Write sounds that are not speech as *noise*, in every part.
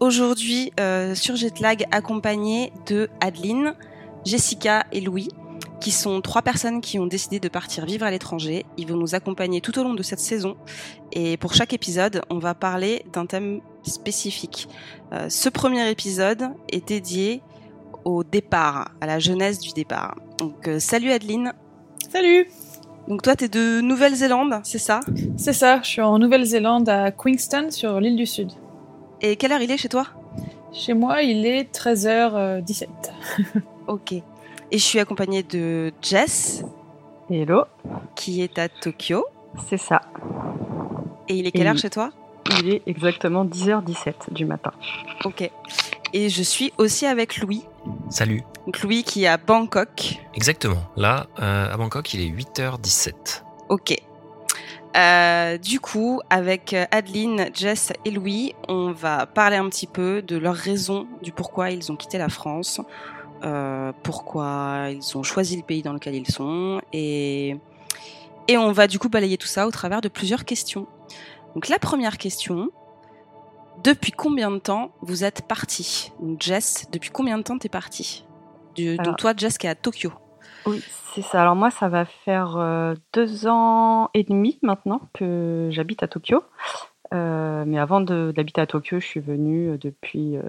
aujourd'hui euh, sur Jetlag accompagnée de Adeline, Jessica et Louis, qui sont trois personnes qui ont décidé de partir vivre à l'étranger. Ils vont nous accompagner tout au long de cette saison et pour chaque épisode, on va parler d'un thème spécifique. Euh, ce premier épisode est dédié au départ, à la jeunesse du départ. Donc euh, salut Adeline. Salut Donc toi t'es de Nouvelle-Zélande, c'est ça? C'est ça, je suis en Nouvelle-Zélande à Queenstown sur l'île du Sud. Et quelle heure il est chez toi? Chez moi, il est 13h17. *laughs* Ok. Et je suis accompagnée de Jess, Hello, qui est à Tokyo. c'est ça. Et il est quelle Et- heure chez toi? Il est exactement 10h17 du matin. Ok. Et je suis aussi avec Louis. Salut. Donc Louis qui est à Bangkok. Exactement. Là, euh, à Bangkok, il est 8h17. Ok. Euh, du coup, avec euh, Adeline, Jess et Louis, on va parler un petit peu de leurs raisons du pourquoi ils ont quitté la France, euh, pourquoi ils ont choisi le pays dans lequel ils sont, et, et on va du coup balayer tout ça au travers de plusieurs questions. Donc la première question, depuis combien de temps vous êtes parti? Jess, depuis combien de temps t'es parti? Du- Donc toi, Jess qui est à Tokyo. Oui, c'est ça. Alors moi, ça va faire euh, deux ans et demi maintenant que j'habite à Tokyo. Euh, mais avant d'habiter à Tokyo, je suis venue euh, depuis euh,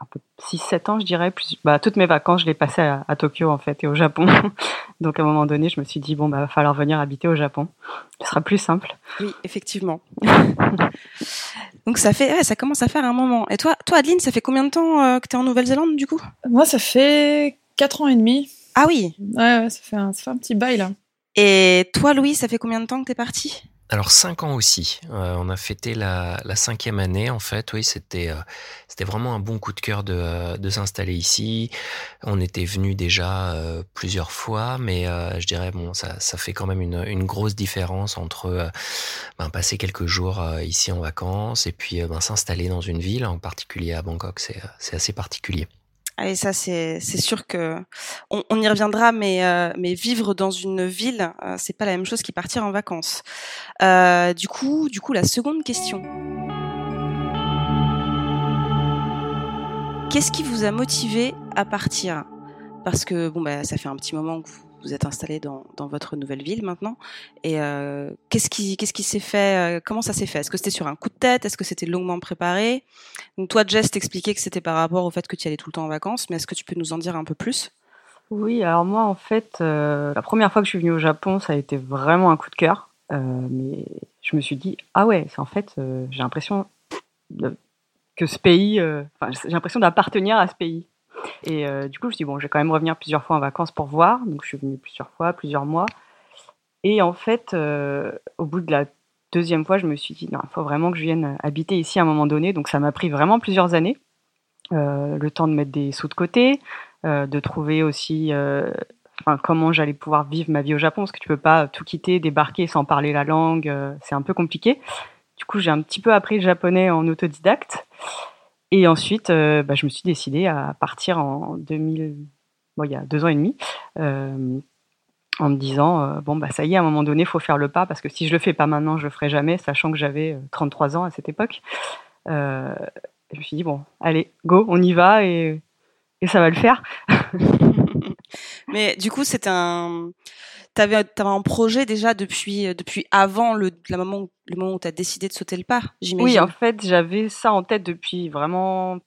un peu 6-7 ans, je dirais. Plus, bah, toutes mes vacances, je les passais à, à Tokyo en fait et au Japon. *laughs* Donc à un moment donné, je me suis dit, bon, bah, va falloir venir habiter au Japon. Ce sera plus simple. Oui, effectivement. *laughs* Donc ça fait, ouais, ça commence à faire un moment. Et toi, toi Adeline, ça fait combien de temps euh, que tu es en Nouvelle-Zélande du coup? Moi, ça fait 4 ans et demi. Ah oui. Ouais, ouais, ça fait un, ça fait un petit bail là. Et toi Louis, ça fait combien de temps que t'es parti? Alors 5 ans aussi. Euh, on a fêté la, la cinquième année en fait. Oui, c'était euh, c'était vraiment un bon coup de cœur de, euh, de s'installer ici. On était venu déjà euh, plusieurs fois, mais euh, je dirais bon, ça, ça fait quand même une, une grosse différence entre euh, ben, passer quelques jours euh, ici en vacances et puis euh, ben, s'installer dans une ville, en particulier à Bangkok. C'est euh, c'est assez particulier. Et ça, c'est sûr que on, on y reviendra, mais euh, mais vivre dans une ville, euh, c'est pas la même chose qu'y partir en vacances. Euh, du coup, du coup, la seconde question. Qu'est-ce qui vous a motivé à partir? Parce que bon, bah, ça fait un petit moment que vous vous êtes installé dans, votre nouvelle ville maintenant. Et euh, qu'est-ce qui s'est fait euh, Comment ça s'est fait? Est-ce que c'était sur un coup de tête? Est-ce que c'était longuement préparé? Toi, Jess, t'expliquais que c'était par rapport au fait que tu allais tout le temps en vacances, mais est-ce que tu peux nous en dire un peu plus? Oui, alors moi, en fait, euh, la première fois que je suis venue au Japon, ça a été vraiment un coup de cœur. Mais je me suis dit, ah ouais, c'est en fait, j'ai l'impression que ce pays, j'ai l'impression d'appartenir à ce pays. Et euh, du coup, je me suis dit, bon, je vais quand même revenir plusieurs fois en vacances pour voir. Donc, je suis venue plusieurs fois, plusieurs mois. Et en fait, euh, au bout de la deuxième fois, je me suis dit, non, il faut vraiment que je vienne habiter ici à un moment donné. Donc, ça m'a pris vraiment plusieurs années. Euh, le temps de mettre des sous de côté, de trouver aussi comment j'allais pouvoir vivre ma vie au Japon, parce que tu peux pas tout quitter, débarquer sans parler la langue, c'est un peu compliqué. Du coup, j'ai un petit peu appris le japonais en autodidacte. Et ensuite, euh, bah, je me suis décidée à partir en 2000, bon, il y a deux ans et demi, euh, en me disant, euh, bon, bah, ça y est, à un moment donné, il faut faire le pas, parce que si je le fais pas maintenant, je le ferai jamais, sachant que j'avais euh, 33 ans à cette époque. Je me suis dit, bon, allez, go, on y va, et ça va le faire. *laughs* Mais du coup, c'est un. T'avais, avais un projet déjà depuis euh, depuis avant le la moment où- le moment où t'as décidé de sauter le pas, j'imagine. Oui, en fait, j'avais ça en tête depuis vraiment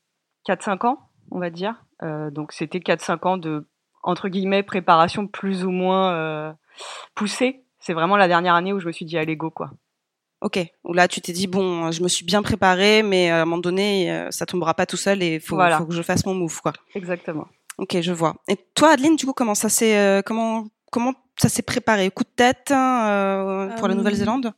4-5 ans, on va dire. Euh, donc, c'était 4-5 ans de, entre guillemets, préparation plus ou moins euh, poussée. C'est vraiment la dernière année où je me suis dit, allez, go, quoi. Ok. Où là, tu t'es dit bon, je me suis bien préparée, mais à un moment donné, ça tombera pas tout seul et faut, Voilà. faut que je fasse mon move, quoi. Exactement. Ok, je vois. Et toi, Adeline, du coup, comment ça s'est euh, comment comment ça s'est préparé Coup de tête hein, euh, pour la Euh, Nouvelle-Zélande?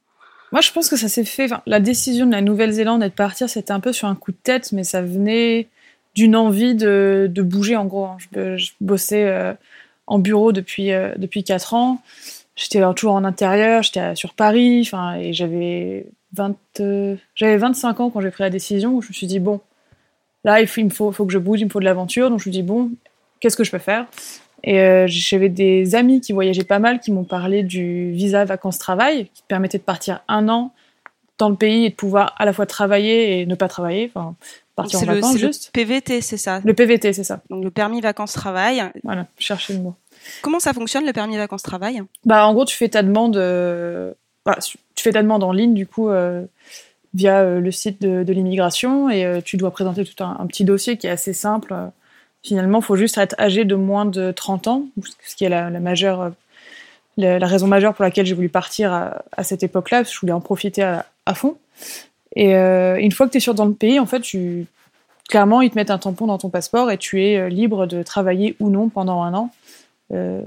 Moi, je pense que ça s'est fait. enfin, la décision de la Nouvelle-Zélande de partir, c'était un peu sur un coup de tête, mais ça venait d'une envie de, de, bouger en gros. Hein. Je, je bossais en bureau depuis, depuis 4 ans. J'étais toujours en intérieur, j'étais sur Paris, et j'avais 20, j'avais 25 ans quand j'ai pris la décision où je me suis dit, bon, là, il, faut, il me faut, faut, que je bouge, il me faut de l'aventure. Donc je me suis dit, bon, qu'est-ce que je peux faire? Et euh, j'avais des amis qui voyageaient pas mal, qui m'ont parlé du visa vacances-travail, qui permettait de partir un an dans le pays et de pouvoir à la fois travailler et ne pas travailler, enfin, partir en le, vacances juste. Le PVT, c'est ça? Le PVT, c'est ça. Donc le permis vacances-travail. Voilà, chercher le mot. Comment ça fonctionne le permis vacances-travail? Bah en gros, tu fais ta demande, euh... tu fais ta demande en ligne du coup euh, via le site de, de l'immigration et euh, tu dois présenter tout un, un, petit dossier qui est assez simple. Finalement, il faut juste être âgé de moins de 30 ans, ce qui est la, majeure, la, la, raison majeure pour laquelle j'ai voulu partir à, cette époque-là, parce que je voulais en profiter à, fond. Et une fois que tu es sûr dans le pays, en fait, clairement, ils te mettent un tampon dans ton passeport et tu es libre de travailler ou non pendant un an euh,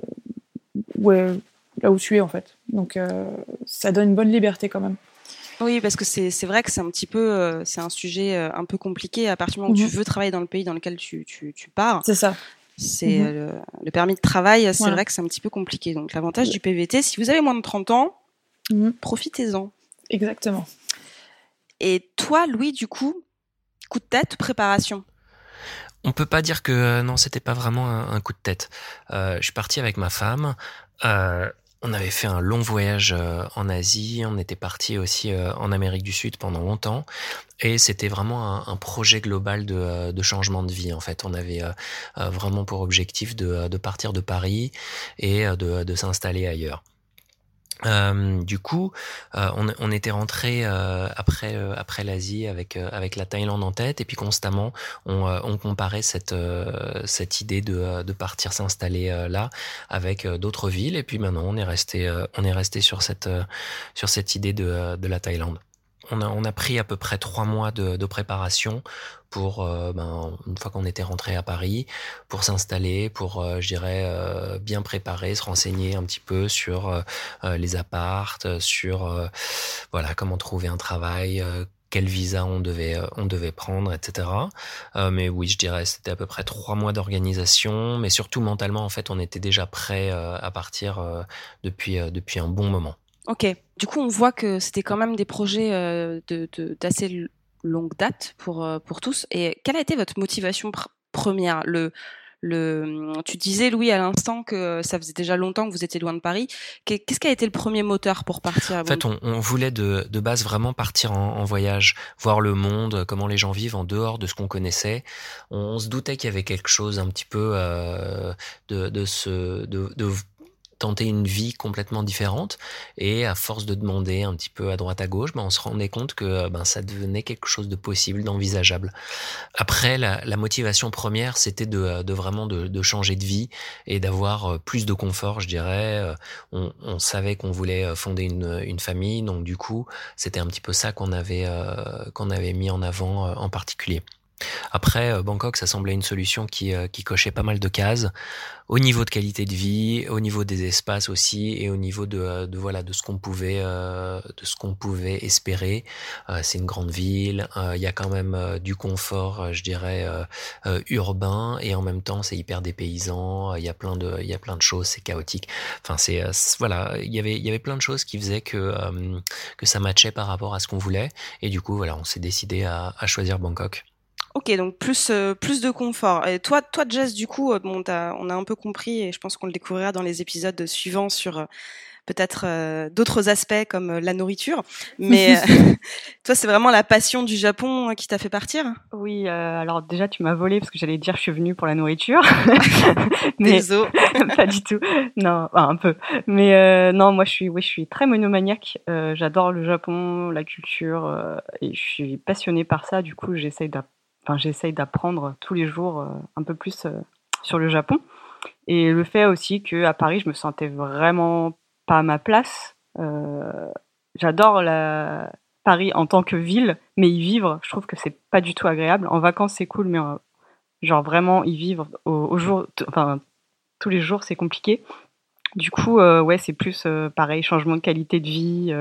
là où tu es en fait. Donc euh, ça donne une bonne liberté quand même. Oui, parce que c'est vrai que c'est un petit peu, euh, c'est un sujet euh, un peu compliqué à partir du moment où Mhm. tu veux travailler dans le pays dans lequel tu, tu, tu pars. C'est ça. C'est Mhm. euh, le, le permis de travail, c'est Voilà. vrai que c'est un petit peu compliqué. Donc l'avantage du PVT, si vous avez moins de 30 ans, Mhm. profitez-en. Exactement. Et toi, Louis, du coup, coup de tête, préparation? On peut pas dire que euh, non, c'était pas vraiment un, un coup de tête. Euh, je suis parti avec ma femme. Euh, on avait fait un long voyage euh, en Asie. On était parti aussi euh, en Amérique du Sud pendant longtemps. Et c'était vraiment un, projet global de, euh, de, changement de vie. En fait, on avait vraiment pour objectif de, partir de Paris et de s'installer ailleurs. Euh, du coup, euh, on, on, était rentré euh, après après l'Asie avec avec la Thaïlande en tête et puis constamment on, on comparait cette cette idée de, de partir s'installer là avec d'autres villes et puis maintenant on est resté on est resté sur cette sur cette idée de de la Thaïlande. On a pris à peu près trois mois de, préparation pour euh, ben, une fois qu'on était rentré à Paris pour s'installer pour euh, je dirais euh, bien préparer se renseigner un petit peu sur les appartes sur voilà comment trouver un travail quel visa on devait on devait prendre etc mais oui je dirais c'était à peu près trois mois d'organisation mais surtout mentalement en fait on était déjà prêt à partir depuis depuis un bon moment ok du coup on voit que c'était quand même des projets euh, d'assez de, longue date pour, euh, pour tous. Et quelle a été votre motivation pr première? Le, le, Tu disais, Louis, à l'instant que ça faisait déjà longtemps que vous étiez loin de Paris. Qu'est-ce qui a été le premier moteur pour partir En fait, on, on voulait de, de, base vraiment partir en, en, voyage, voir le monde, comment les gens vivent en dehors de ce qu'on connaissait. On, on, se doutait qu'il y avait quelque chose un petit peu euh, de, de, ce, de, de tenter une vie complètement différente. Et à force de demander un petit peu à droite à gauche ben on se rendait compte que ben ça devenait quelque chose de possible d'envisageable. Après la, la, motivation première c'était de, de, vraiment de, de, changer de vie et d'avoir plus de confort je dirais. On, on savait qu'on voulait fonder une, une, famille. Donc du coup c'était un petit peu ça qu'on avait euh, qu'on avait mis en avant euh, en particulier après, euh, Bangkok, ça semblait une solution qui, euh, qui, cochait pas mal de cases au niveau de qualité de vie, au niveau des espaces aussi, et au niveau de, de voilà de ce qu'on pouvait euh, pouvait espérer. Euh, c'est une grande ville, euh, il y a quand même du confort, je dirais urbain, et en même temps c'est hyper dépaysant. Il y a plein de il y a plein de choses, c'est chaotique. Enfin voilà, il y avait il y avait plein de choses qui faisaient que que ça matchait par rapport à ce qu'on voulait, et du coup voilà, on s'est décidé à choisir Bangkok. Ok, donc plus euh, plus de confort. Et toi, toi, Jess, du coup, euh, on a un peu compris, et je pense qu'on le découvrira dans les épisodes suivants sur euh, peut-être euh, d'autres aspects comme la nourriture. Mais *laughs* toi, c'est vraiment la passion du Japon qui t'a fait partir? Oui. alors déjà, tu m'as volé parce que j'allais dire je suis venue pour la nourriture. *laughs* mais *laughs* pas du tout. Non, enfin, un peu. Mais non, moi, je suis, oui, je suis très monomaniaque. J'adore le Japon, la culture, et je suis passionnée par ça. Du coup, j'essaye d'apprendre J'essaye d'apprendre tous les jours euh, un peu plus euh, sur le Japon. Et le fait aussi qu'à Paris, je me sentais vraiment pas à ma place. Euh, J'adore la... Paris en tant que ville, mais y vivre, je trouve que c'est pas du tout agréable. En vacances, c'est cool, mais genre vraiment y vivre au, jour, enfin tous les jours, c'est compliqué. Du coup, ouais, c'est plus pareil, changement de qualité de vie,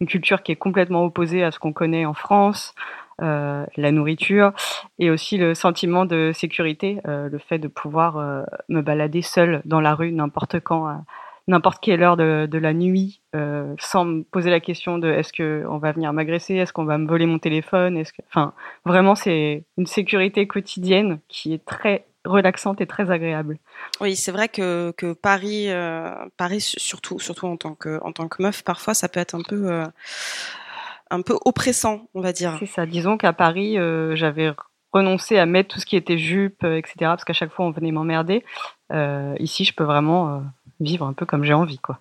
une culture qui est complètement opposée à ce qu'on connaît en France. La nourriture et aussi le sentiment de sécurité, le fait de pouvoir me balader seule dans la rue n'importe quand n'importe quelle heure de, la nuit euh, sans me poser la question de est-ce qu'on va venir m'agresser, est-ce qu'on va me voler mon téléphone, est-ce que, enfin, vraiment c'est une sécurité quotidienne qui est très relaxante et très agréable. Oui, c'est vrai que, que Paris, euh, Paris surtout, surtout en tant que en tant que meuf, parfois ça peut être un peu euh, un peu oppressant, on va dire. C'est ça. Disons qu'à Paris, euh, j'avais renoncé à mettre tout ce qui était jupe, etc. Parce qu'à chaque fois on venait m'emmerder. ici, je peux vraiment vivre un peu comme j'ai envie, quoi.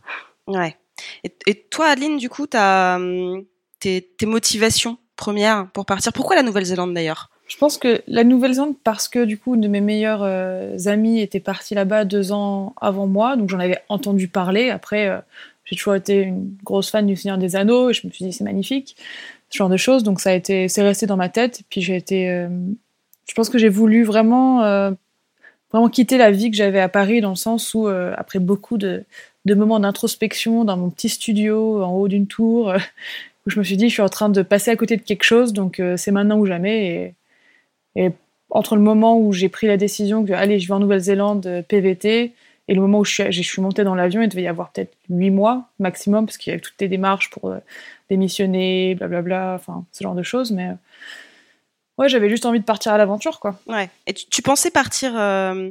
Ouais. Et, toi, Adeline, du coup, as, hum, tes, tes motivations premières pour partir? Pourquoi la Nouvelle-Zélande d'ailleurs? Je pense que la Nouvelle-Zélande parce que du coup, une de mes meilleures euh, amies était partie là-bas deux ans avant moi, donc j'en avais entendu parler. Après, euh, j'ai toujours été une grosse fan du Seigneur des Anneaux et je me suis dit c'est magnifique, ce genre de choses. Donc ça a été, c'est resté dans ma tête. Puis j'ai été, euh, je pense que j'ai voulu vraiment vraiment quitter la vie que j'avais à Paris dans le sens où, euh, après beaucoup de, moments d'introspection dans mon petit studio en haut d'une tour, euh, *laughs* où je me suis dit, je suis en train de passer à côté de quelque chose, donc euh, c'est maintenant ou jamais. Et, et, entre le moment où j'ai pris la décision que, allez, je vais en Nouvelle-Zélande PVT, et le moment où je suis, je suis montée dans l'avion, il devait y avoir peut-être huit mois maximum, parce qu'il y avait toutes les démarches pour démissionner, blablabla, enfin, ce genre de choses, mais Ouais, j'avais juste envie de partir à l'aventure, quoi. Ouais. Et tu, pensais partir euh,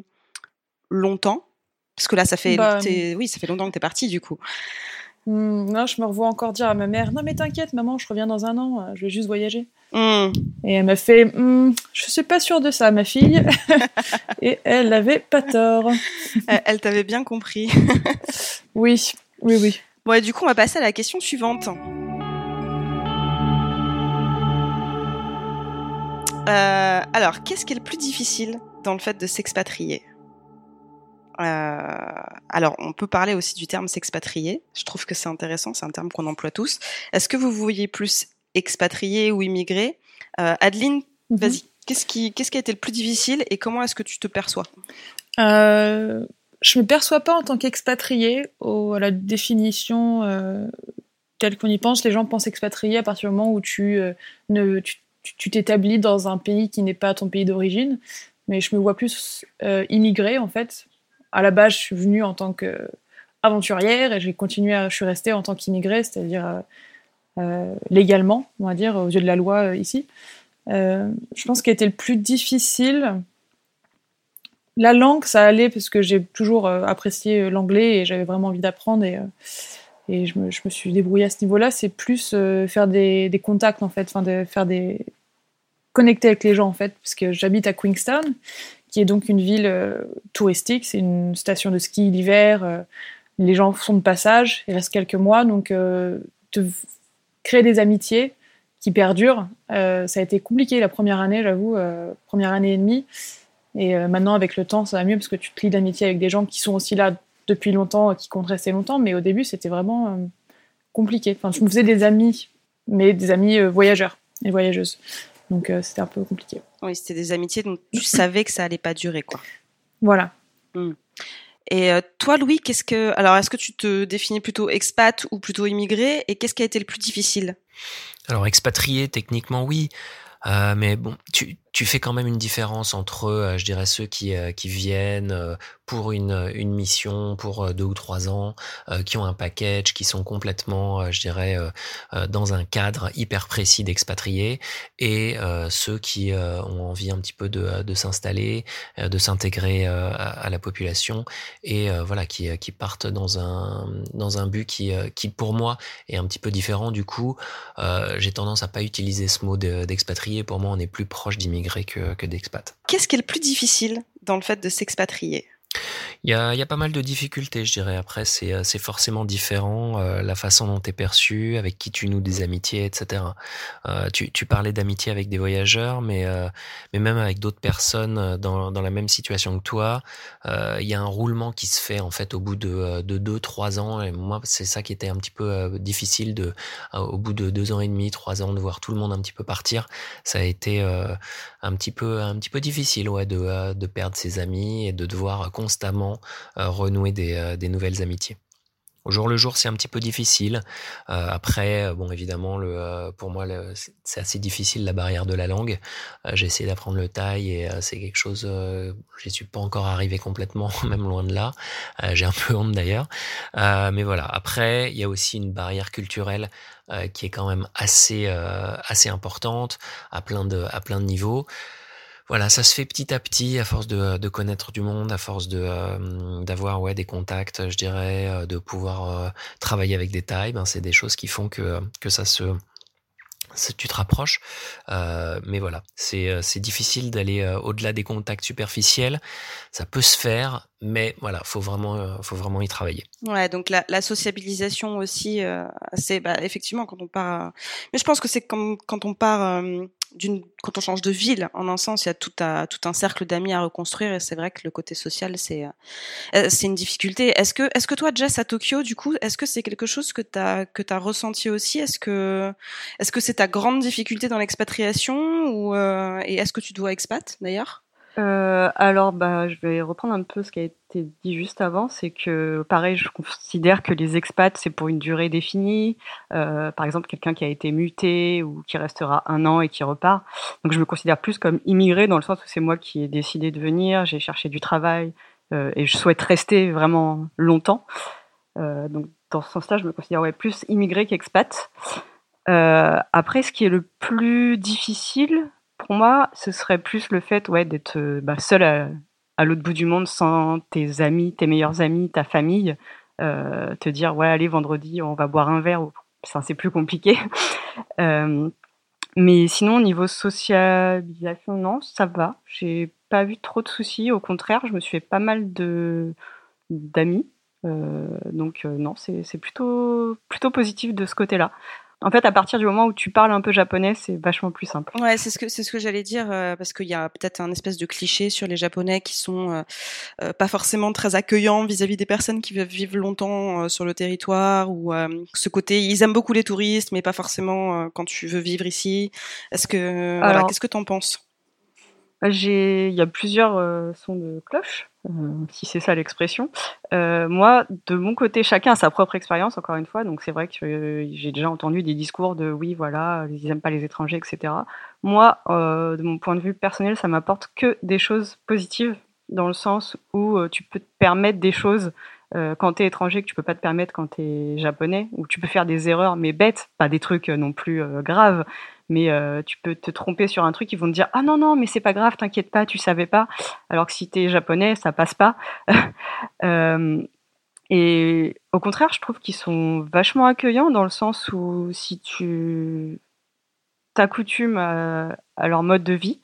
longtemps? Parce que là, ça fait, bah, oui, ça fait longtemps que t'es partie, du coup. Hmm, non, je me revois encore dire à ma mère Non, mais t'inquiète, maman, je reviens dans un an, euh, je vais juste voyager. Et elle m'a fait hmm, Je suis pas sûre de ça, ma fille. *laughs* Et elle avait pas tort. elle, t'avait bien compris. *laughs* oui, oui, oui. Bon, et du coup, on va passer à la question suivante. Euh, alors, qu'est-ce qui est le plus difficile dans le fait de s'expatrier? Euh, alors, on peut parler aussi du terme s'expatrier. Je trouve que c'est intéressant, c'est un terme qu'on emploie tous. Est-ce que vous voyez plus expatrier ou immigrer euh, Adeline, mhm. vas-y. Qu'est-ce qui, qu'est-ce qui a été le plus difficile et comment est-ce que tu te perçois? Euh, Je me perçois pas en tant qu'expatrié. À la définition euh, telle qu'on y pense, les gens pensent expatrier à partir du moment où tu ne tu t'établis dans un pays qui n'est pas ton pays d'origine, mais je me vois plus euh, immigrer en fait. À la base, je suis venue en tant qu'aventurière et j'ai continué, à, je suis restée en tant qu'immigrée, c'est-à-dire euh, euh, légalement, on va dire, aux yeux de la loi ici. je pense qu'il a été le plus difficile. La langue, ça allait parce que j'ai toujours apprécié l'anglais et j'avais vraiment envie d'apprendre et et je me, je me, suis débrouillée à ce niveau-là. C'est plus euh, faire des, contacts, en fait, faire des. connecter avec les gens, en fait, parce que j'habite à Queenstown, qui est donc une ville euh, touristique. C'est une station de ski l'hiver. Euh, les gens sont de passage, il reste quelques mois, donc créer des amitiés qui perdurent, ça a été compliqué la première année, j'avoue, première année et demie. Et maintenant, avec le temps, ça va mieux parce que tu te lis d'amitié avec des gens qui sont aussi là depuis longtemps, qui comptent rester longtemps, mais au début, c'était vraiment euh, compliqué. Enfin, je me faisais des amis, mais des amis euh, voyageurs et voyageuses. Donc, euh, c'était un peu compliqué. Oui, c'était des amitiés dont tu savais que ça allait pas durer, quoi. Voilà. Hmm. Et toi, Louis, qu'est-ce que. Alors, est-ce que tu te définis plutôt expat ou plutôt immigré? Et qu'est-ce qui a été le plus difficile? Alors, expatrié, techniquement, oui. mais bon, tu, tu fais quand même une différence entre, euh, je dirais, ceux qui, euh, qui viennent euh, pour une, une mission pour deux ou trois ans, qui ont un package, qui sont complètement, je dirais, dans un cadre hyper précis d'expatriés, et ceux qui ont envie un petit peu de, s'installer, de s'intégrer à, la population, et voilà, qui, qui partent dans un, dans un but qui, qui, pour moi, est un petit peu différent. Du coup, j'ai tendance à pas utiliser ce mot d'expatrié. pour moi, on est plus proche d'immigration que, que d'expat. Qu'est-ce qui est le plus difficile dans le fait de s'expatrier? Il y a, pas mal de difficultés, je dirais. Après, c'est, euh, forcément différent euh, la façon dont tu es perçu, avec qui tu noues des amitiés, etc. Euh, tu, parlais d'amitié avec des voyageurs, mais, même avec d'autres personnes dans, la même situation que toi, il y a un roulement qui se fait en fait au bout de, de deux, trois ans. Et moi, c'est ça qui était un petit peu difficile au bout de deux ans et demi, trois ans, de voir tout le monde un petit peu partir. Ça a été un petit peu, difficile, ouais, de perdre ses amis et de devoir constamment euh, renouer des, euh, des, nouvelles amitiés. Au jour le jour, c'est un petit peu difficile. Euh, après, bon, évidemment, pour moi, c'est assez difficile la barrière de la langue. Euh, j'ai essayé d'apprendre le thaï et c'est quelque chose. J'y suis pas encore arrivé complètement, *laughs* même loin de là. j'ai un peu honte d'ailleurs. mais voilà. Après, il y a aussi une barrière culturelle qui est quand même assez assez importante à plein de à plein de niveaux voilà, ça se fait petit à petit à force de, de connaître du monde, à force de euh, d'avoir ouais des contacts, je dirais, euh, de pouvoir euh, travailler avec des tailles. Ben, c'est des choses qui font que que ça se tu te rapproches. Euh, mais voilà, c'est difficile d'aller au-delà des contacts superficiels. Ça peut se faire, mais voilà, faut vraiment faut vraiment y travailler. Ouais, donc la, la sociabilisation aussi, c'est bah, effectivement quand on part. mais je pense que c'est comme quand on part quand on change de ville, en un sens, il y a tout, tout un cercle d'amis à reconstruire et c'est vrai que le côté social, c'est c'est une difficulté. Est-ce que est-ce que toi, Jess, à Tokyo, du coup, est-ce que c'est quelque chose que tu as que ressenti aussi? Est-ce que est-ce que c'est ta grande difficulté dans l'expatriation ou euh, et est-ce que tu dois expat d'ailleurs? Euh, alors, bah, je vais reprendre un peu ce qui a été dit juste avant. C'est que, pareil, je considère que les expats, c'est pour une durée définie. Euh, par exemple, quelqu'un qui a été muté ou qui restera un an et qui repart. Donc, je me considère plus comme immigré dans le sens où c'est moi qui ai décidé de venir, j'ai cherché du travail et je souhaite rester vraiment longtemps. donc, dans ce sens-là, je me considère plus immigré qu'expat. Euh, après, ce qui est le plus difficile pour moi, ce serait plus le fait ouais, d'être bah, seul à, l'autre bout du monde sans tes amis, tes meilleurs amis, ta famille. Euh, te dire, ouais, allez, vendredi, on va boire un verre. Ça, c'est plus compliqué. *laughs* euh, mais sinon, au niveau socialisation, non, ça va. J'ai pas vu trop de soucis. Au contraire, je me suis fait pas mal d'amis. Euh, donc euh, non, c'est plutôt plutôt positif de ce côté-là. En fait, à partir du moment où tu parles un peu japonais, c'est vachement plus simple. Ouais, c'est ce que c'est ce que j'allais dire euh, parce qu'il y a peut-être un espèce de cliché sur les japonais qui sont euh, euh, pas forcément très accueillants vis-à-vis des personnes qui vivre longtemps sur le territoire ou ce côté ils aiment beaucoup les touristes mais pas forcément quand tu veux vivre ici. Est-ce que voilà, qu'est-ce que tu en penses? J'ai il y a plusieurs sons de cloche euh, si c'est ça l'expression. Euh, moi, de mon côté, chacun a sa propre expérience, encore une fois. Donc c'est vrai que euh, j'ai déjà entendu des discours de oui, voilà, ils n'aiment pas les étrangers, etc. Moi, de mon point de vue personnel, ça m'apporte que des choses positives, dans le sens où tu peux te permettre des choses quand tu es étranger que tu peux pas te permettre quand tu es japonais, ou tu peux faire des erreurs, mais bêtes, pas des trucs non plus graves, mais euh, tu peux te tromper sur un truc, ils vont te dire ah non non mais c'est pas grave, t'inquiète pas, tu savais pas. Alors que si t'es japonais, ça passe pas. *laughs* euh, et au contraire, je trouve qu'ils sont vachement accueillants dans le sens où si tu t'accoutumes à, à, leur mode de vie,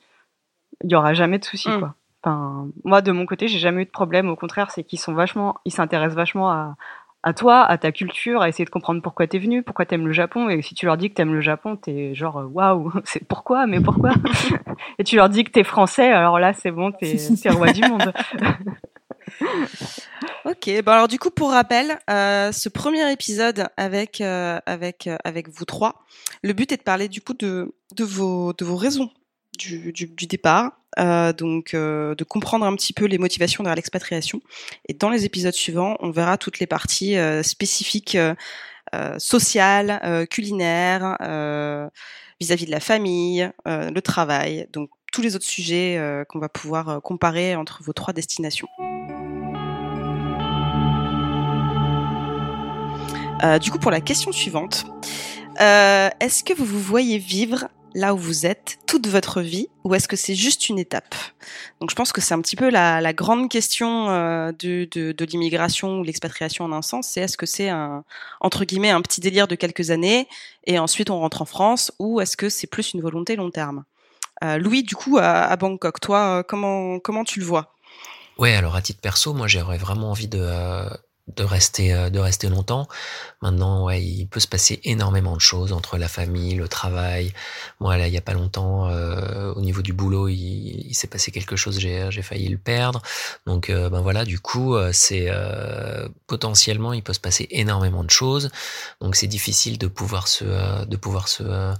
il y aura jamais de soucis mm. quoi. Enfin, moi de mon côté, j'ai jamais eu de problème. Au contraire, c'est qu'ils sont vachement, ils s'intéressent vachement à, à toi, à ta culture, à essayer de comprendre pourquoi t'es venu, pourquoi t'aimes le Japon. Et si tu leur dis que t'aimes le Japon, t'es genre euh, waouh, *laughs* c'est pourquoi, mais pourquoi *laughs* Et tu leur dis que t'es français, alors là c'est bon, t'es roi du monde. *laughs* ok, bon alors du coup pour rappel, euh, ce premier épisode avec euh, avec euh, avec vous trois, le but est de parler du coup de de vos de vos raisons du, du, du départ, euh, donc euh, de comprendre un petit peu les motivations derrière l'expatriation. Et dans les épisodes suivants, on verra toutes les parties euh, spécifiques euh, euh, sociales, culinaires, vis-à-vis de la famille, le travail, donc tous les autres sujets qu'on va pouvoir comparer entre vos trois destinations. du coup, pour la question suivante, est-ce que vous vous voyez vivre là où vous êtes toute votre vie ou est-ce que c'est juste une étape? Donc je pense que c'est un petit peu la, grande question euh, de, l'immigration ou l'expatriation en un sens, c'est est-ce que c'est un entre guillemets un petit délire de quelques années et ensuite on rentre en France ou est-ce que c'est plus une volonté long terme? Euh, Louis, du coup, à, Bangkok, toi, euh, comment comment tu le vois? Ouais, alors à titre perso, moi j'aurais vraiment envie de de rester euh, de rester longtemps. Maintenant, ouais, il peut se passer énormément de choses entre la famille, le travail. Moi, là, il y a pas longtemps, euh, au niveau du boulot, il, s'est passé quelque chose, j'ai j'ai failli le perdre. Donc, euh, ben voilà, du coup, euh, c'est euh, potentiellement, il peut se passer énormément de choses. Donc, c'est difficile de pouvoir se de pouvoir se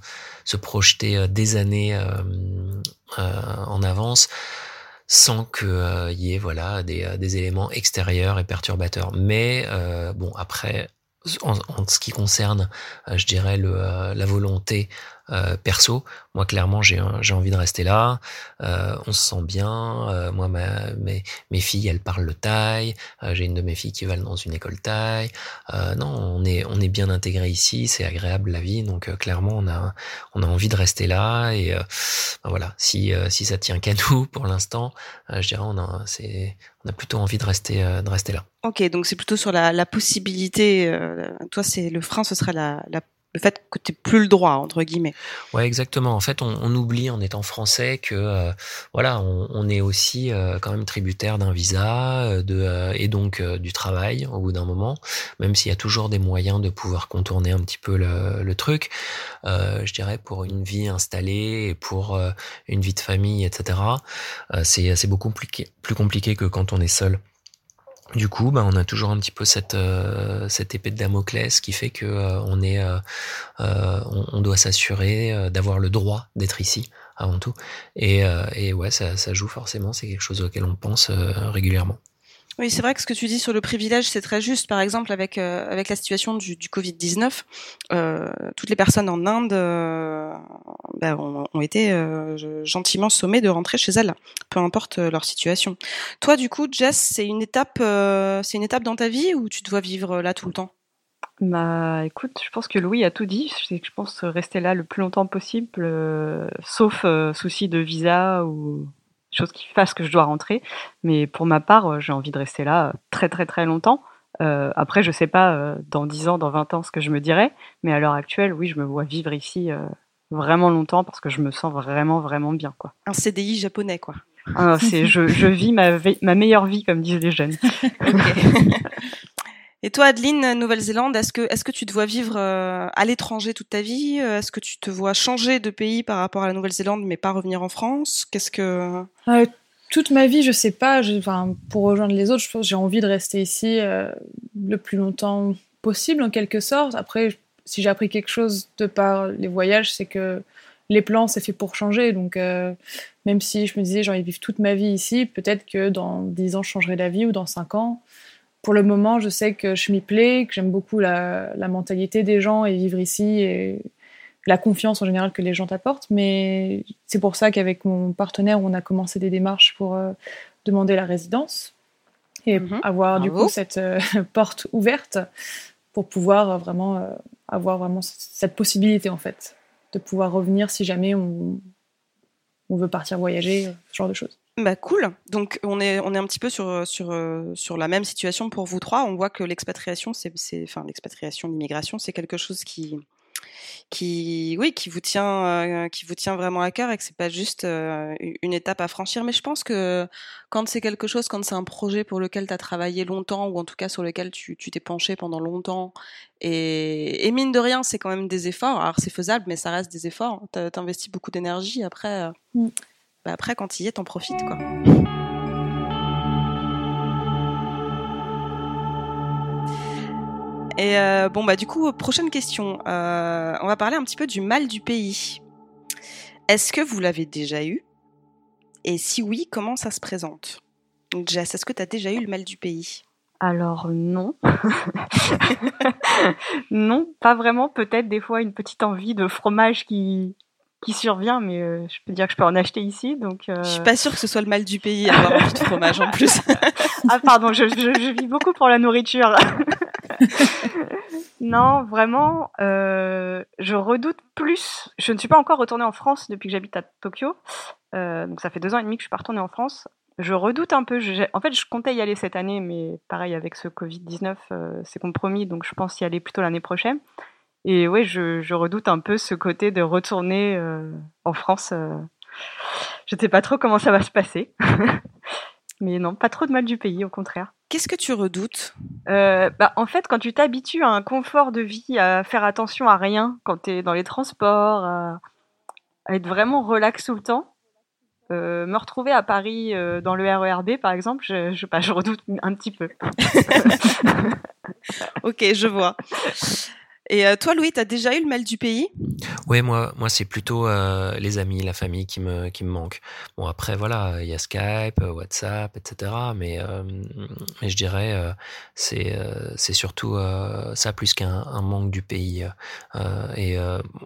se projeter des années en avance sans qu'il y ait voilà des, des, éléments extérieurs et perturbateurs. Mais bon, après, en, en, ce qui concerne, je dirais, le, la volonté euh, perso, moi clairement j'ai envie de rester là. Euh, on se sent bien. Euh, moi mes mes filles elles parlent le thaï. j'ai une de mes filles qui va dans une école thaï. non, on est on est bien intégré ici. C'est agréable la vie. Donc clairement on a on a envie de rester là. Et ben voilà, si si ça tient qu'à *laughs* nous pour l'instant, je dirais on a c'est on a plutôt envie de rester de rester là. Ok, donc c'est plutôt sur la, possibilité. toi, c'est le frein, ce serait la, la le fait que tu plus le droit entre guillemets. Ouais, exactement. En fait, on, on oublie en étant français que euh, voilà, on, est aussi euh, quand même tributaire d'un visa, euh, de et donc du travail au bout d'un moment, même s'il y a toujours des moyens de pouvoir contourner un petit peu le, le truc. je dirais pour une vie installée et pour une vie de famille, etc. c'est beaucoup compliqué, plus compliqué que quand on est seul. Du coup, bah, on a toujours un petit peu cette euh, cette épée de Damoclès qui fait que euh, on est euh, on, on, doit s'assurer d'avoir le droit d'être ici avant tout. Et, et ouais, ça, ça joue forcément. C'est quelque chose auquel on pense régulièrement. Oui, c'est vrai que ce que tu dis sur le privilège, c'est très juste. Par exemple, avec euh, avec la situation du, du Covid-19, euh, toutes les personnes en Inde euh, ben, ont, été euh, gentiment sommées de rentrer chez elles, peu importe leur situation. Toi, du coup, Jess, c'est une étape, une étape dans ta vie ou tu dois vivre là tout le temps? Bah, écoute, je pense que Louis a tout dit. Je pense rester là le plus longtemps possible, sauf souci de visa ou chose qui fasse que je dois rentrer. Mais pour ma part, euh, j'ai envie de rester là euh, très très très longtemps. Euh, après, je sais pas euh, dans 10 ans, dans 20 ans ce que je me dirais, mais à l'heure actuelle, oui, je me vois vivre ici euh, vraiment longtemps parce que je me sens vraiment vraiment bien. Quoi. Un CDI japonais, quoi. Ah, c'est, je, je vis ma, ma meilleure vie, comme disent les jeunes. *laughs* Et toi, Adeline, Nouvelle-Zélande, est-ce que, est-ce que tu te vois vivre euh, à l'étranger toute ta vie? Est-ce que tu te vois changer de pays par rapport à la Nouvelle-Zélande, mais pas revenir en France? Qu'est-ce que euh, Toute ma vie, je sais pas. Enfin, pour rejoindre les autres, je pense j'ai envie de rester ici euh, le plus longtemps possible, en quelque sorte. Après, si j'ai appris quelque chose de par les voyages, c'est que les plans, c'est fait pour changer. Donc, euh, même si je me disais j'ai envie de vivre toute ma vie ici, peut-être que dans 10 ans, je changerai d'avis ou dans 5 ans pour le moment, je sais que je m'y plais, que j'aime beaucoup la, la, mentalité des gens et vivre ici et la confiance en général que les gens t'apportent. Mais c'est pour ça qu'avec mon partenaire, on a commencé des démarches pour euh, demander la résidence et mmh. avoir Bravo. du coup cette euh, *laughs* porte ouverte pour pouvoir vraiment euh, avoir vraiment cette possibilité en fait de pouvoir revenir si jamais on, on veut partir voyager, ce genre de choses. Bah cool. Donc on est on est un petit peu sur sur sur la même situation pour vous trois. On voit que l'expatriation c'est enfin l'expatriation l'immigration c'est quelque chose qui qui oui qui vous tient euh, qui vous tient vraiment à cœur et que c'est pas juste euh, une étape à franchir. Mais je pense que quand c'est quelque chose quand c'est un projet pour lequel tu as travaillé longtemps ou en tout cas sur lequel tu t'es penché pendant longtemps et, et mine de rien c'est quand même des efforts. Alors c'est faisable mais ça reste des efforts. T'investis beaucoup d'énergie. Après euh, mm bah après, quand il y est, t'en profites, quoi. Et euh, bon, bah du coup, prochaine question. Euh, on va parler un petit peu du mal du pays. Est-ce que vous l'avez déjà eu? Et si oui, comment ça se présente? Jess, est-ce que tu déjà eu le mal du pays? Alors non. *laughs* non, pas vraiment. Peut-être des fois une petite envie de fromage qui, qui survient, mais euh, je peux dire que je peux en acheter ici. Donc, euh... Je suis pas sûre que ce soit le mal du pays, avoir envie de fromage en plus. *laughs* ah pardon, je, je, je, vis beaucoup pour la nourriture. *laughs* non, vraiment, euh, je redoute plus. Je ne suis pas encore retournée en France depuis que j'habite à Tokyo. Euh, donc ça fait deux ans et demi que je suis pas retournée en France. Je redoute un peu. Je, en fait, je comptais y aller cette année, mais pareil avec ce Covid-19, euh, c'est compromis, donc je pense y aller plutôt l'année prochaine. Et ouais, je, je, redoute un peu ce côté de retourner euh, en France. Euh. Je ne sais pas trop comment ça va se passer. *laughs* Mais non, pas trop de mal du pays, au contraire. Qu'est-ce que tu redoutes? Euh, bah, En fait, quand tu t'habitues à un confort de vie, à faire attention à rien, quand tu es dans les transports, à, à, être vraiment relax tout le temps, euh, me retrouver à Paris euh, dans le RERB, par exemple, je, je, bah, je redoute un petit peu. *laughs* ok, je vois. Et euh, toi, Louis, t'as déjà eu le mal du pays? Ouais, moi, moi, c'est plutôt euh, les amis, la famille qui me qui me manquent. Bon, après, voilà, il y a Skype, euh, WhatsApp, etc. Mais mais je dirais c'est c'est surtout ça plus qu'un un manque du pays. Et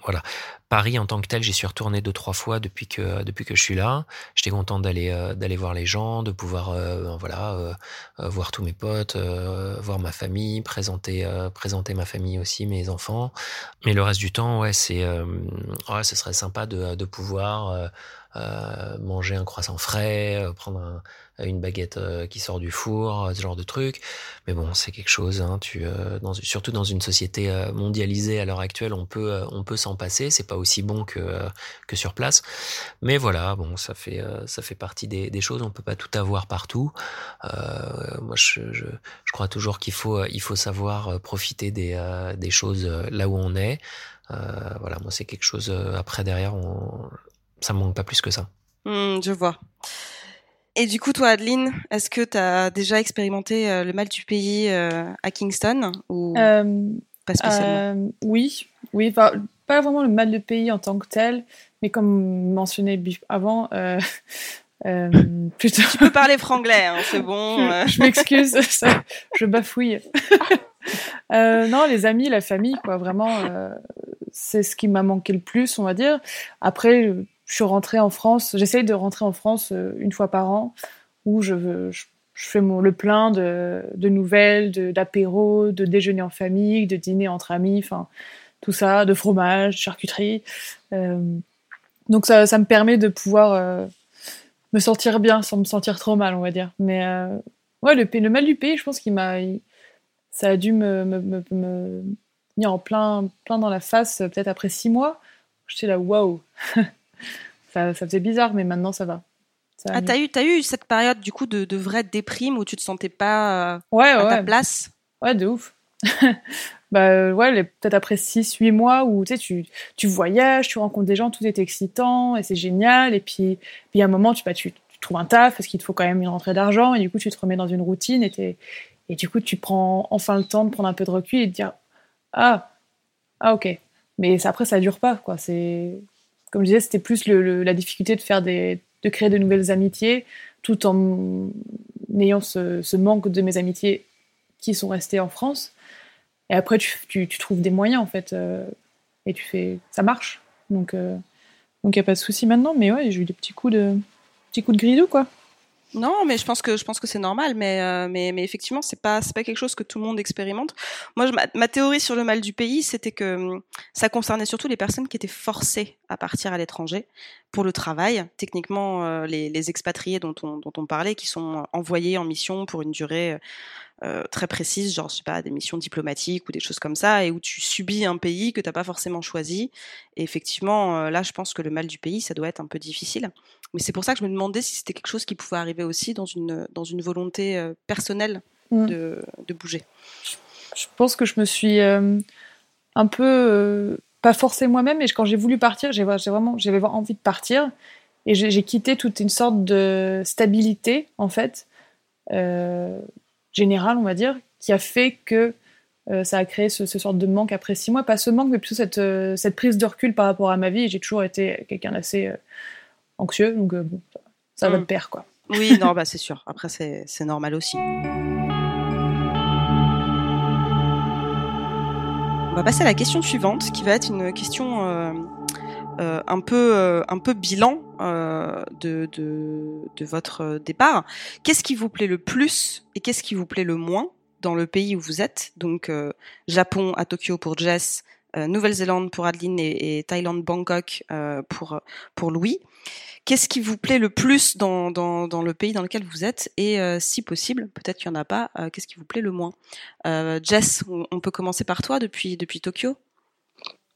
voilà. Paris en tant que tel, j'y suis retourné deux trois fois depuis que depuis que je suis là. J'étais content d'aller d'aller voir les gens, de pouvoir ben voilà voir tous mes potes, voir ma famille, présenter présenter ma famille aussi, mes enfants. Mais le reste du temps, ouais, c'est euh, ouais, ce serait sympa de de pouvoir euh, manger un croissant frais, euh, prendre un- une baguette euh, qui sort du four, euh, ce genre de truc. Mais bon, c'est quelque chose. Hein, tu, euh, dans, surtout dans une société mondialisée à l'heure actuelle, on peut, peut s'en passer. C'est pas aussi bon que que sur place. Mais voilà, bon, ça fait, ça fait partie des, des choses. On peut pas tout avoir partout. Moi, je, je, je crois toujours qu'il faut, faut savoir profiter des, des choses là où on est. Euh, voilà, moi, c'est quelque chose. euh, après, derrière, on, ça me manque pas plus que ça. Hmm, Je vois. Et du coup, toi, Adeline, est-ce que t'as déjà expérimenté euh, le mal du pays euh, à Kingston ou Euh, pas spécialement? Euh, oui, oui, pas vraiment le mal de pays en tant que tel, mais comme mentionné avant, euh, *laughs* euh, plutôt. Tu peux parler franglais, hein, c'est bon. *laughs* euh. je je m'excuse, *laughs* je bafouille. Euh, non, les amis, la famille, quoi, vraiment, euh, c'est ce qui m'a manqué le plus, on va dire. Après, je suis rentrée en France, j'essaye de rentrer en France euh, une fois par an, où je, fais le plein de, de nouvelles, de- d'apéros, de, déjeuners en famille, de dîners entre amis, enfin, tout ça, de fromage, de charcuterie. Euh, donc ça, me permet de pouvoir euh, me sentir bien sans me sentir trop mal, on va dire. Mais ouais, le, mal du pays, je pense qu'il m'a, ça a dû me, me, en plein, plein dans la face, peut-être après six mois. J'étais là, waouh, *laughs* ça, ça faisait bizarre, mais maintenant ça va. Ça Ah, t'as eu, t'as eu cette période du coup de, de vraie déprime où tu te sentais pas euh, ouais, à ta ouais, place? Ouais, de ouf. *laughs* bah euh, ouais, peut-être après 6-8 mois où tu sais, tu, tu voyages, tu rencontres des gens, tout est excitant et c'est génial. Et puis, puis à un moment, tu, bah, tu, tu trouves un taf parce qu'il te faut quand même une rentrée d'argent et du coup, tu te remets dans une routine et, et du coup, tu prends enfin le temps de prendre un peu de recul et de dire Ah, ah ok. Mais ça, après, ça dure pas. Quoi. C'est, comme je disais, c'était plus la difficulté de, faire de créer de nouvelles amitiés tout en ayant ce, manque de mes amitiés qui sont restées en France. Et après, tu, trouves des moyens, en fait, euh, et tu fais, ça marche. Donc, il donc y a pas de souci maintenant. Mais ouais, j'ai eu des petits coups de, petits coups de gridou, quoi. Non, mais je pense que je pense que c'est normal, mais euh, mais mais effectivement, c'est pas c'est pas quelque chose que tout le monde expérimente. Moi, ma, théorie sur le mal du pays, c'était que hum, ça concernait surtout les personnes qui étaient forcées à partir à l'étranger pour le travail. Techniquement, euh, les, les expatriés dont on dont on parlait, qui sont envoyés en mission pour une durée euh, très précise, genre je sais pas des missions diplomatiques ou des choses comme ça, et où tu subis un pays que t'as pas forcément choisi. Et effectivement, euh, là, je pense que le mal du pays, ça doit être un peu difficile. Mais c'est pour ça que je me demandais si c'était quelque chose qui pouvait arriver aussi dans une, dans une volonté euh, personnelle Mm. de, de bouger. Je pense que je me suis euh, un peu, euh, pas forcée moi-même, mais quand j'ai voulu partir, j'ai vraiment, j'avais envie de partir. Et j'ai j'ai quitté toute une sorte de stabilité, en fait, euh, générale, on va dire, qui a fait que euh, ça a créé ce, ce sorte de manque après six mois. Pas ce manque, mais plutôt cette, euh, cette prise de recul par rapport à ma vie. J'ai toujours été quelqu'un d'assez euh, anxieux, donc bon, ça, va Mm. de pair, quoi. Oui, non, bah c'est sûr. Après, c'est normal aussi. On va passer à la question suivante, qui va être une question euh, un peu euh, un peu bilan euh, de, de de votre départ. Qu'est-ce qui vous plaît le plus et qu'est-ce qui vous plaît le moins dans le pays où vous êtes? Donc euh, Japon à Tokyo pour Jess, euh, Nouvelle-Zélande pour Adeline et, Thaïlande Bangkok euh, pour pour Louis. Qu'est-ce qui vous plaît le plus dans, dans, dans le pays dans lequel vous êtes? Et si possible, peut-être qu'il n'y en a pas, qu'est-ce qui vous plaît le moins? Jess, on, on peut commencer par toi depuis, depuis Tokyo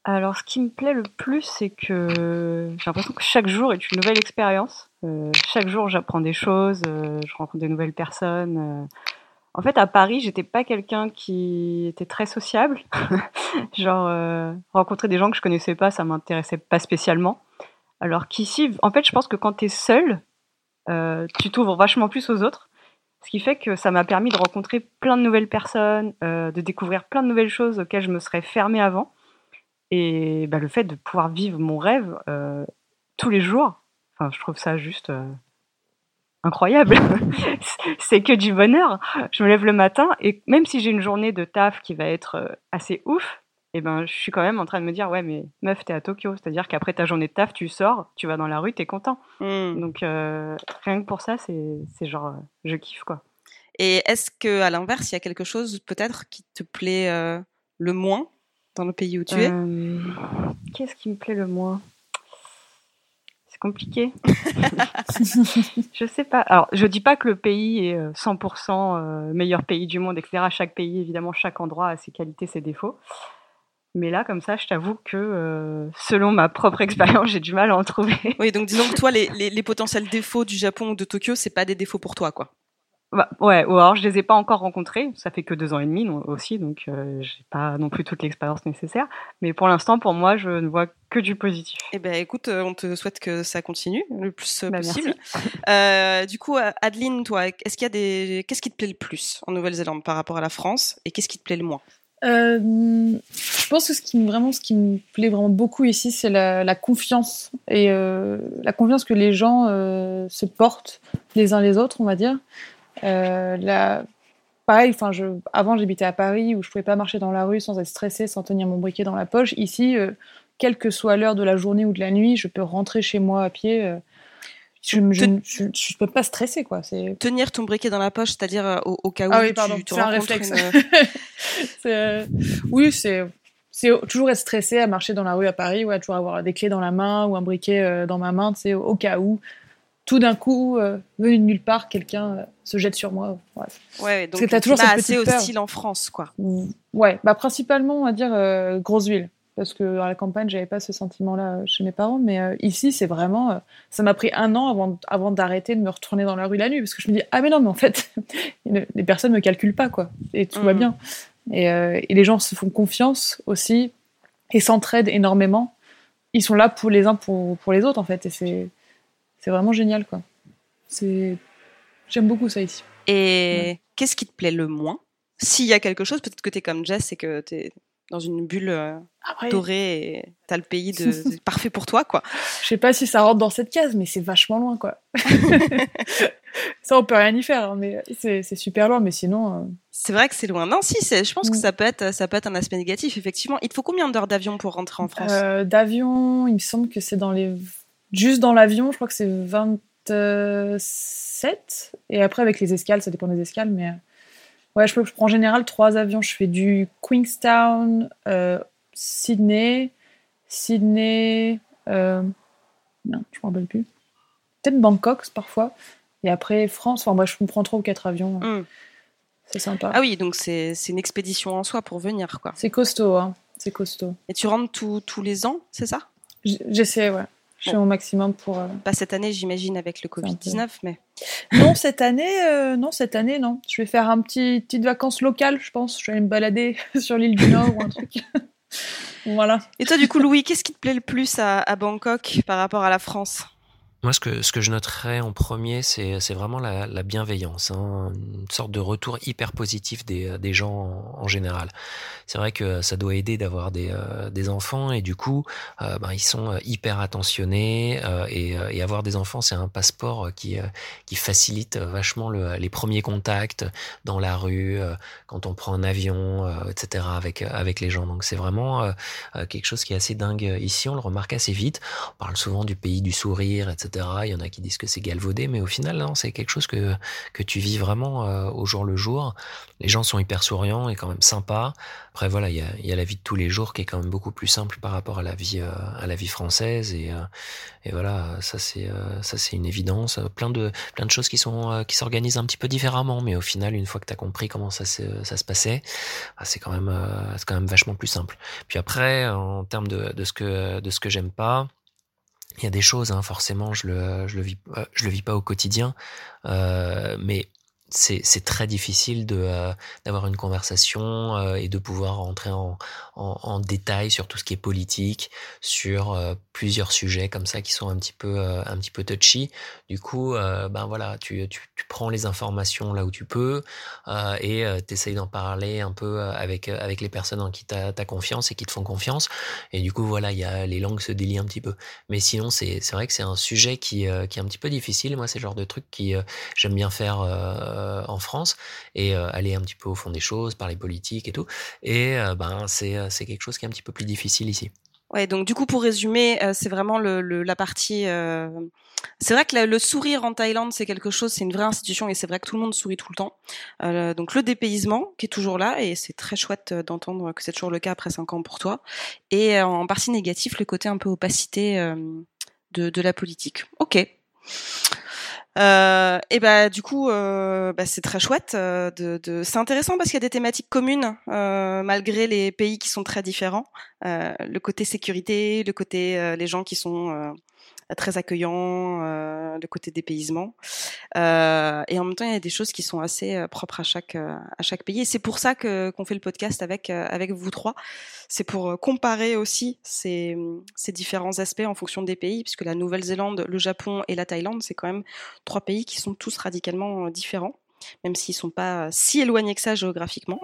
Alors, ce qui me plaît le plus, c'est que j'ai l'impression que chaque jour est une nouvelle expérience. Euh, chaque jour, j'apprends des choses, euh, je rencontre de nouvelles personnes. euh. En fait, à Paris, j'étais pas quelqu'un qui était très sociable. *laughs* Genre, rencontrer des gens que je connaissais pas, ça m'intéressait pas spécialement. Alors qu'ici, en fait, je pense que quand tu es seul, tu t'ouvres vachement plus aux autres. Ce qui fait que ça m'a permis de rencontrer plein de nouvelles personnes, de découvrir plein de nouvelles choses auxquelles je me serais fermée avant. Et bah, le fait de pouvoir vivre mon rêve euh, tous les jours, enfin, je trouve ça juste euh, incroyable. *laughs* c'est que du bonheur. Je me lève le matin et même si j'ai une journée de taf qui va être euh, assez ouf, eh ben, je suis quand même en train de me dire, ouais, mais meuf, t'es à Tokyo. C'est-à-dire qu'après ta journée de taf, tu sors, tu vas dans la rue, t'es content. Hmm. Donc, euh, rien que pour ça, c'est c'est genre, je kiffe, quoi. Et est-ce que, à l'inverse, il y a quelque chose peut-être qui te plaît euh, le moins? Dans le pays où tu es Euh, Qu'est-ce qui me plaît le moins? C'est compliqué. *laughs* je sais pas. Alors, je dis pas que le pays est euh, 100% euh, meilleur pays du monde, etc. Chaque pays, évidemment, chaque endroit a ses qualités, ses défauts. Mais là, comme ça, je t'avoue que euh, selon ma propre expérience, j'ai du mal à en trouver. Oui, donc disons que toi, les, *laughs* les- les potentiels défauts du Japon ou de Tokyo, c'est pas des défauts pour toi, quoi. Bah, ouais, ou alors je les ai pas encore rencontrés. Ça fait que deux ans et demi non- aussi, donc euh, j'ai pas non plus toute l'expérience nécessaire. Mais pour l'instant, pour moi, je ne vois que du positif. Eh ben, écoute, euh, on te souhaite que ça continue le plus euh, Bah, merci. possible. Euh, du coup, euh, Adeline, toi, est-ce qu'il y a des, qu'est-ce qui te plaît le plus en Nouvelle-Zélande par rapport à la France, et qu'est-ce qui te plaît le moins? Euh, je pense que ce qui, me- vraiment, ce qui me plaît vraiment beaucoup ici, c'est la, la confiance et euh, la confiance que les gens euh, se portent les uns les autres, on va dire. Euh, la- Pareil, enfin, je, avant j'habitais à Paris où je pouvais pas marcher dans la rue sans être stressée, sans tenir mon briquet dans la poche. Ici, euh, quelle que soit l'heure de la journée ou de la nuit, je peux rentrer chez moi à pied. euh, je, je peux pas stresser, quoi. C'est Tenir ton briquet dans la poche, c'est-à-dire euh, au, au cas où Ah oui, tu te c'est un réflexe. une- *laughs* euh, oui, c'est c'est toujours être stressé à marcher dans la rue à Paris, ouais, toujours avoir des clés dans la main ou un briquet euh, dans ma main, au cas où tout d'un coup, euh, venu de nulle part, quelqu'un euh, se jette sur moi. Bref. Ouais, donc que t'as toujours cette assez peur. hostile en France, quoi. Ou- Ouais, bah principalement, on va dire euh, grosse ville. Parce que à la campagne, j'avais pas ce sentiment-là chez mes parents, mais ici, c'est vraiment. ça m'a pris un an avant, avant d'arrêter de me retourner dans la rue la nuit, parce que je me dis ah mais non, mais en fait, *laughs* les personnes me calculent pas quoi, et tout va Mhm. bien. Et, et les gens se font confiance aussi et s'entraident énormément. Ils sont là pour les uns pour, pour les autres en fait, et c'est c'est vraiment génial quoi. C'est j'aime beaucoup ça ici. Et qu'est-ce qui te plaît le moins? S'il y a quelque chose, peut-être que tu es comme Jess et que tu es dans une bulle euh, Après, dorée et tu as le pays de... *laughs* c'est parfait pour toi, quoi. Je sais pas si ça rentre dans cette case, mais c'est vachement loin, quoi. *laughs* ça, on peut rien y faire, hein, mais c'est c'est super loin. Mais sinon, euh, C'est vrai que c'est loin. Non, si, c'est- je pense que Mm. ça peut, être, ça peut être un aspect négatif, effectivement. Il te faut combien d'heures d'avion pour rentrer en France? Euh, d'avion, il me semble que c'est dans les. Juste dans l'avion, je crois que c'est 27. Et après, avec les escales, ça dépend des escales, mais. euh, Ouais, je, peux- je prends en général trois avions. Je fais du Queenstown, euh, Sydney, Sydney. Euh... Non, je me rappelle plus. Peut-être Bangkok parfois. Et après France. Enfin, moi, je me prends trois ou quatre avions. Mm. C'est sympa. Ah oui, donc c'est une expédition en soi pour venir, quoi. C'est costaud, hein. C'est costaud. Et tu rentres tous- les ans, c'est ça? J'essaie, ouais. Je fais Bon. mon maximum pour. euh, Pas cette année, j'imagine, avec le Covid-19, mais... Non, cette année, euh, non, cette année, non. Je vais faire un petit petite vacances locales, je pense. Je vais aller me balader *laughs* sur l'île du Nord ou un truc. *laughs* voilà. Et toi, du coup, Louis, qu'est-ce qui te plaît le plus à, à Bangkok par rapport à la France? Moi, ce que, ce que je noterais en premier, c'est vraiment la, la bienveillance, hein, une sorte de retour hyper positif des, des gens en, général. C'est vrai que ça doit aider d'avoir des, euh, des enfants et du coup, euh, ben, ils sont hyper attentionnés euh, et, euh, et avoir des enfants, c'est un passeport qui, euh, qui facilite vachement le, les premiers contacts dans la rue, euh, quand on prend un avion, euh, etc. avec, avec les gens. Donc c'est vraiment euh, euh, quelque chose qui est assez dingue ici, on le remarque assez vite. On parle souvent du pays du sourire, etc. Il y en a qui disent que c'est galvaudé, mais au final, non, c'est quelque chose que, que tu vis vraiment euh, au jour le jour. Les gens sont hyper souriants et quand même sympas. Après, voilà, il y a, y a la vie de tous les jours qui est quand même beaucoup plus simple par rapport à la vie, euh, à la vie française. Et, euh, et voilà, ça c'est, ça c'est une évidence. Plein de, plein de choses qui sont, qui s'organisent un petit peu différemment, mais au final, une fois que tu as compris comment ça se, ça se passait, ah, c'est quand même, c'est quand même vachement plus simple. Puis après, en termes de, de ce que, de ce que j'aime pas, il y a des choses, hein, forcément, je le, je le vis, euh, je le vis pas au quotidien, euh, mais c'est très difficile de euh, d'avoir une conversation euh, et de pouvoir rentrer en, en, détail sur tout ce qui est politique, sur euh, plusieurs sujets comme ça qui sont un petit peu un petit peu touchy. Du coup, ben voilà, tu, tu, tu, prends les informations là où tu peux et t'essayes d'en parler un peu avec avec les personnes en qui tu as, confiance et qui te font confiance. Et du coup, voilà, il y a les langues se délient un petit peu. Mais sinon, c'est c'est vrai que c'est un sujet qui qui est un petit peu difficile. Moi, c'est le genre de truc qui j'aime bien faire euh, en France et euh, aller un petit peu au fond des choses, parler politique et tout. Et euh, ben c'est quelque chose qui est un petit peu plus difficile ici. Ouais, donc du coup pour résumer, c'est vraiment le, la partie. C'est vrai que le sourire en Thaïlande, c'est quelque chose, c'est une vraie institution et c'est vrai que tout le monde sourit tout le temps. donc le dépaysement qui est toujours là et c'est très chouette d'entendre que c'est toujours le cas après cinq ans pour toi. Et en partie négatif, le côté un peu opacité de, de la politique. Ok. Euh, et bah du coup, euh, bah, c'est très chouette. Euh, de, de... C'est intéressant parce qu'il y a des thématiques communes euh, malgré les pays qui sont très différents. Euh, le côté sécurité, le côté les gens qui sont très accueillant, euh, le côté dépaysement. Euh, et en même temps, il y a des choses qui sont assez euh, propres à chaque à chaque pays. Et c'est pour ça que qu'on fait le podcast avec avec vous trois. C'est pour comparer aussi ces ces différents aspects en fonction des pays, puisque la Nouvelle-Zélande, le Japon et la Thaïlande, c'est quand même trois pays qui sont tous radicalement différents, même s'ils sont pas si éloignés que ça géographiquement.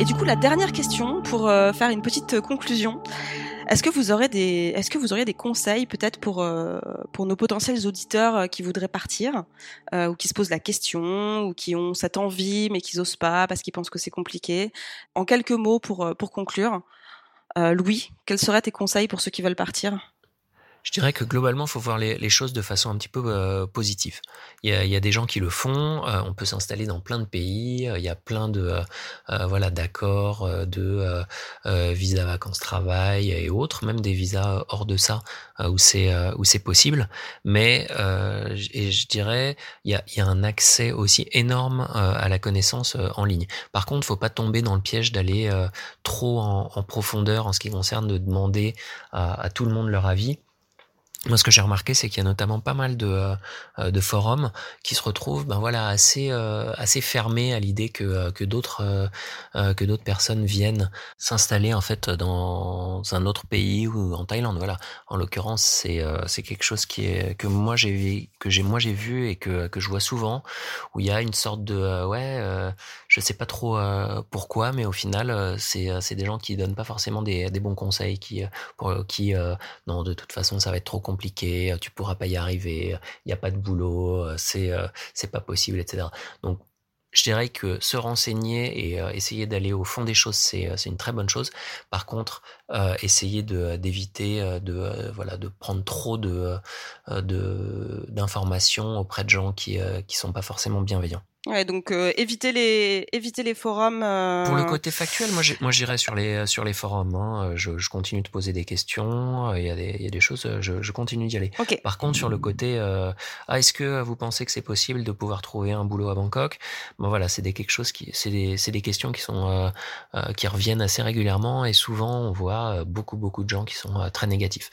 Et du coup, la dernière question pour euh, faire une petite euh, conclusion. Est-ce que vous aurez des, est-ce que vous auriez des conseils peut-être pour euh, pour nos potentiels auditeurs qui voudraient partir ou qui se posent la question ou qui ont cette envie mais qui n'osent pas parce qu'ils pensent que c'est compliqué? En quelques mots pour pour conclure, Louis, quels seraient tes conseils pour ceux qui veulent partir? Je dirais que globalement, il faut voir les, choses de façon un petit peu euh, positive. Il y, a, des gens qui le font. Euh, on peut s'installer dans plein de pays. Euh, il y a plein de voilà d'accords, de visas vacances-travail et autres, même des visas hors de ça où c'est où c'est possible. Mais je dirais, il y a, un accès aussi énorme à la connaissance en ligne. Par contre, faut pas tomber dans le piège d'aller trop en, profondeur en ce qui concerne de demander à tout le monde leur avis moi, ce que j'ai remarqué, c'est qu'il y a notamment pas mal de, euh, de forums qui se retrouvent, ben voilà, assez euh, assez fermés à l'idée que euh, que d'autres que d'autres personnes viennent s'installer en fait dans un autre pays ou en Thaïlande. Voilà. En l'occurrence, c'est c'est quelque chose qui est que moi j'ai que j'ai moi j'ai vu et que que je vois souvent où il y a une sorte de ouais, je sais pas trop pourquoi, mais au final, c'est c'est des gens qui donnent pas forcément des des bons conseils, qui pour qui non de toute façon ça va être trop compliqué, tu pourras pas y arriver, il n'y a pas de boulot, c'est c'est pas possible, etc. Donc je dirais que se renseigner et essayer d'aller au fond des choses, c'est une très bonne chose. Par contre, euh, essayer d'éviter de, prendre trop d'informations auprès de gens qui qui sont pas forcément bienveillants. Ouais, donc euh, éviter les éviter les forums. Euh... Pour le côté factuel, moi moi j'irai sur les sur les forums. Hein. Je, je, continue de poser des questions. Il y a des il y a des choses. Je, je continue d'y aller. Okay. Par contre, sur le côté, euh, ah est-ce que vous pensez que c'est possible de pouvoir trouver un boulot à Bangkok? Bon voilà, c'est des quelque chose qui c'est des c'est des questions qui sont euh, euh, qui reviennent assez régulièrement et souvent on voit beaucoup beaucoup de gens qui sont très négatifs.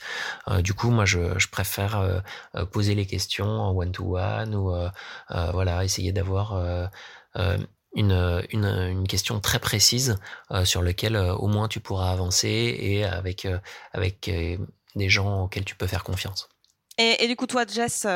du coup, moi je je préfère poser les questions en one to one ou voilà essayer d'avoir euh, euh, une, une, une, question très précise euh, sur laquelle au moins tu pourras avancer et avec, avec des gens auxquels tu peux faire confiance. Et, et du coup, toi, Jess,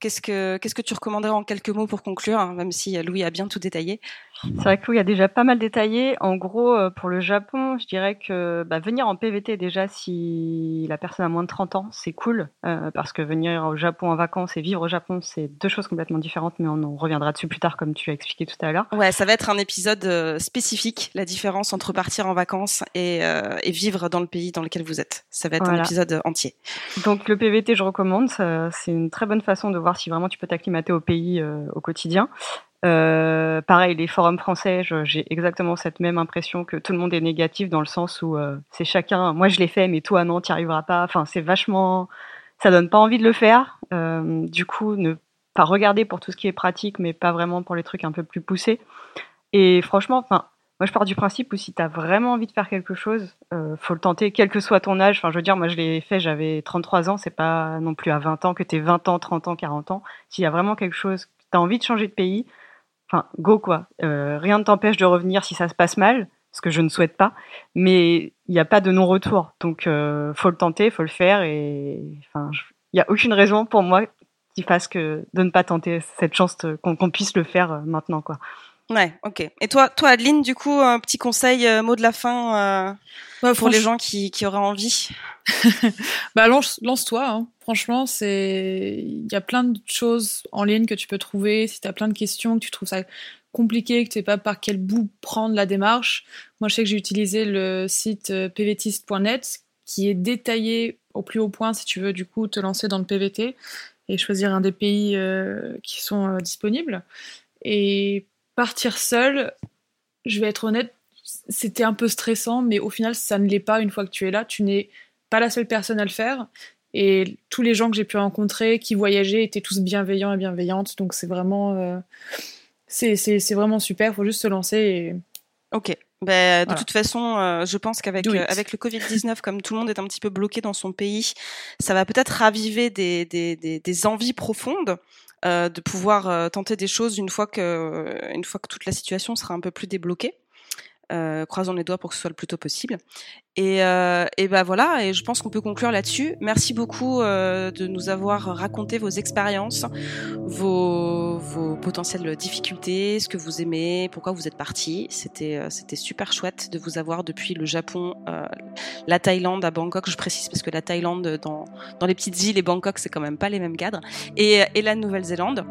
Qu'est-ce que, qu'est-ce que tu recommanderais en quelques mots pour conclure, hein, même si Louis a bien tout détaillé? C'est vrai que Louis a déjà pas mal détaillé. En gros, euh, pour le Japon, je dirais que bah, venir en PVT déjà, si la personne a moins de 30 ans, c'est cool, euh, parce que venir au Japon en vacances et vivre au Japon, c'est deux choses complètement différentes, mais on en reviendra dessus plus tard, comme tu as expliqué tout à l'heure. Ouais, ça va être un épisode euh, spécifique, la différence entre partir en vacances et, euh, et, vivre dans le pays dans lequel vous êtes. Ça va être voilà. un épisode entier. Donc le PVT, je recommande. C'est une très bonne façon de voir si vraiment tu peux t'acclimater au pays euh, au quotidien. Euh, pareil, les forums français, j'ai exactement cette même impression que tout le monde est négatif dans le sens où euh, c'est chacun. Moi, je l'ai fait, mais toi, non, tu n'y arriveras pas. Enfin, c'est vachement. Ça donne pas envie de le faire. Du coup, ne pas regarder pour tout ce qui est pratique, mais pas vraiment pour les trucs un peu plus poussés. Et franchement, enfin, moi, je pars du principe où si tu as vraiment envie de faire quelque chose, euh, faut le tenter, quel que soit ton âge. Enfin, je veux dire, moi, je l'ai fait, j'avais 33 ans, c'est pas non plus à 20 ans que tu es 20 ans, 30 ans, 40 ans. S'il y a vraiment quelque chose, tu as envie de changer de pays, enfin, go quoi. Euh, rien ne t'empêche de revenir si ça se passe mal, ce que je ne souhaite pas, mais il n'y a pas de non-retour. Donc, euh, faut le tenter, faut le faire, et enfin, il n'y a aucune raison pour moi qui fasse que de ne pas tenter cette chance qu'on puisse le faire euh, maintenant, quoi. Ouais, ok. Et toi, toi, Adeline, du coup, un petit conseil, euh, mot de la fin euh, pour les gens qui, qui auraient envie? *laughs* bah lance, lance-toi. Hein. Franchement, c'est il y a plein de choses en ligne que tu peux trouver. Si tu as plein de questions, que tu trouves ça compliqué, que tu sais pas par quel bout prendre la démarche. Moi, je sais que j'ai utilisé le site euh, pvtist.net qui est détaillé au plus haut point si tu veux du coup te lancer dans le PVT et choisir un des pays euh, qui sont euh, disponibles. Et partir seul, je vais être honnête, c'était un peu stressant, mais au final, ça ne l'est pas une fois que tu es là. Tu n'es pas la seule personne à le faire. Et tous les gens que j'ai pu rencontrer qui voyageaient étaient tous bienveillants et bienveillantes. Donc c'est vraiment, euh, c'est, vraiment super. Il faut juste se lancer. Et... Ok. Ben, de toute façon, euh, je pense qu'avec euh, avec le *laughs* Covid-19, comme tout le monde est un petit peu bloqué dans son pays, ça va peut-être raviver des, des, des, des envies profondes. Euh, de pouvoir euh, tenter des choses une fois que une fois que toute la situation sera un peu plus débloquée. Euh, croisons les doigts pour que ce soit le plus tôt possible. Et, euh, et ben voilà, et je pense qu'on peut conclure là-dessus. Merci beaucoup euh, de nous avoir raconté vos expériences, vos, vos potentielles difficultés, ce que vous aimez, pourquoi vous êtes parti. C'était euh, c'était super chouette de vous avoir depuis le Japon, euh, la Thaïlande à Bangkok. Je précise parce que la Thaïlande dans dans les petites îles et Bangkok c'est quand même pas les mêmes cadres. Et, et la Nouvelle-Zélande.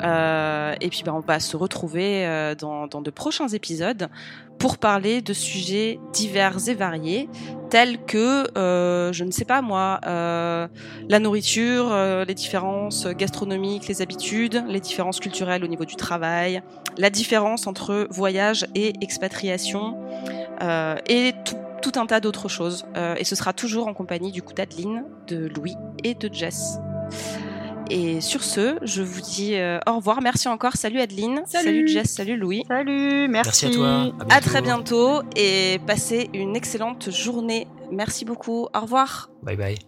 Et puis ben on va se retrouver dans, dans de prochains épisodes pour parler de sujets divers et variés, tels que, euh, je ne sais pas moi, euh, la nourriture, euh, les différences gastronomiques, les habitudes, les différences culturelles au niveau du travail, la différence entre voyage et expatriation, euh, et tout, tout, un tas d'autres choses. Euh, et ce sera toujours en compagnie du coup d'Adeline, de Louis et de Jess. Et sur ce, je vous dis euh, au revoir. Merci encore. Salut Adeline. Salut. salut Jess. Salut Louis. Salut. Merci. Merci à toi. À, à très bientôt et passez une excellente journée. Merci beaucoup. Au revoir. Bye bye.